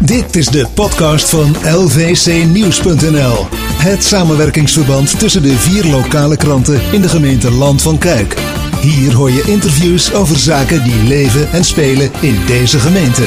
Dit is de podcast van lvcnieuws.nl. Het samenwerkingsverband tussen de vier lokale kranten in de gemeente Land van Kuik. Hier hoor je interviews over zaken die leven en spelen in deze gemeente.